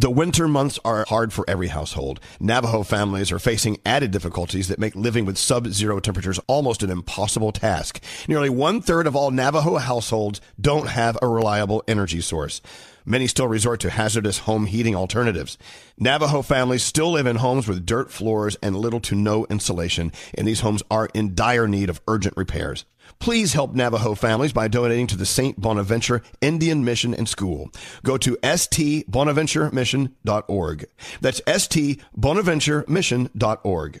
The winter months are hard for every household. Navajo families are facing added difficulties that make living with sub zero temperatures almost an impossible task. Nearly one third of all Navajo households don't have a reliable energy source. Many still resort to hazardous home heating alternatives. Navajo families still live in homes with dirt floors and little to no insulation, and these homes are in dire need of urgent repairs. Please help Navajo families by donating to the St. Bonaventure Indian Mission and School. Go to stbonaventuremission.org. That's stbonaventuremission.org.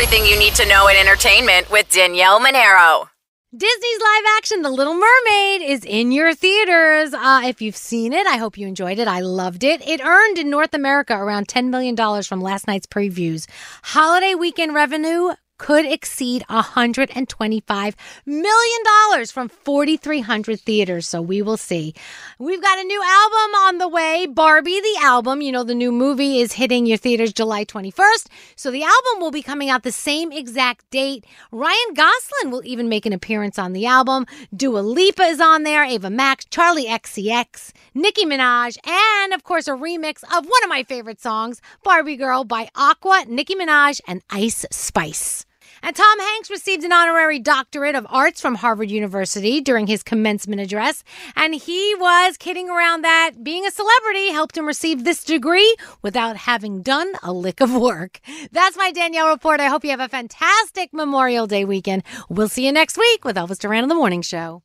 Everything you need to know in entertainment with Danielle Monaro. Disney's live action The Little Mermaid is in your theaters. Uh, if you've seen it, I hope you enjoyed it. I loved it. It earned in North America around $10 million from last night's previews. Holiday weekend revenue could exceed $125 million from 4,300 theaters. So we will see. We've got a new album on the way Barbie, the album. You know, the new movie is hitting your theaters July 21st. So the album will be coming out the same exact date. Ryan Gosling will even make an appearance on the album. Dua Lipa is on there, Ava Max, Charli XCX, Nicki Minaj, and of course, a remix of one of my favorite songs, Barbie Girl by Aqua, Nicki Minaj, and Ice Spice. And Tom Hanks received an honorary doctorate of arts from Harvard University during his commencement address. And he was kidding around that being a celebrity helped him receive this degree without having done a lick of work. That's my Danielle report. I hope you have a fantastic Memorial Day weekend. We'll see you next week with Elvis Duran in the Morning Show.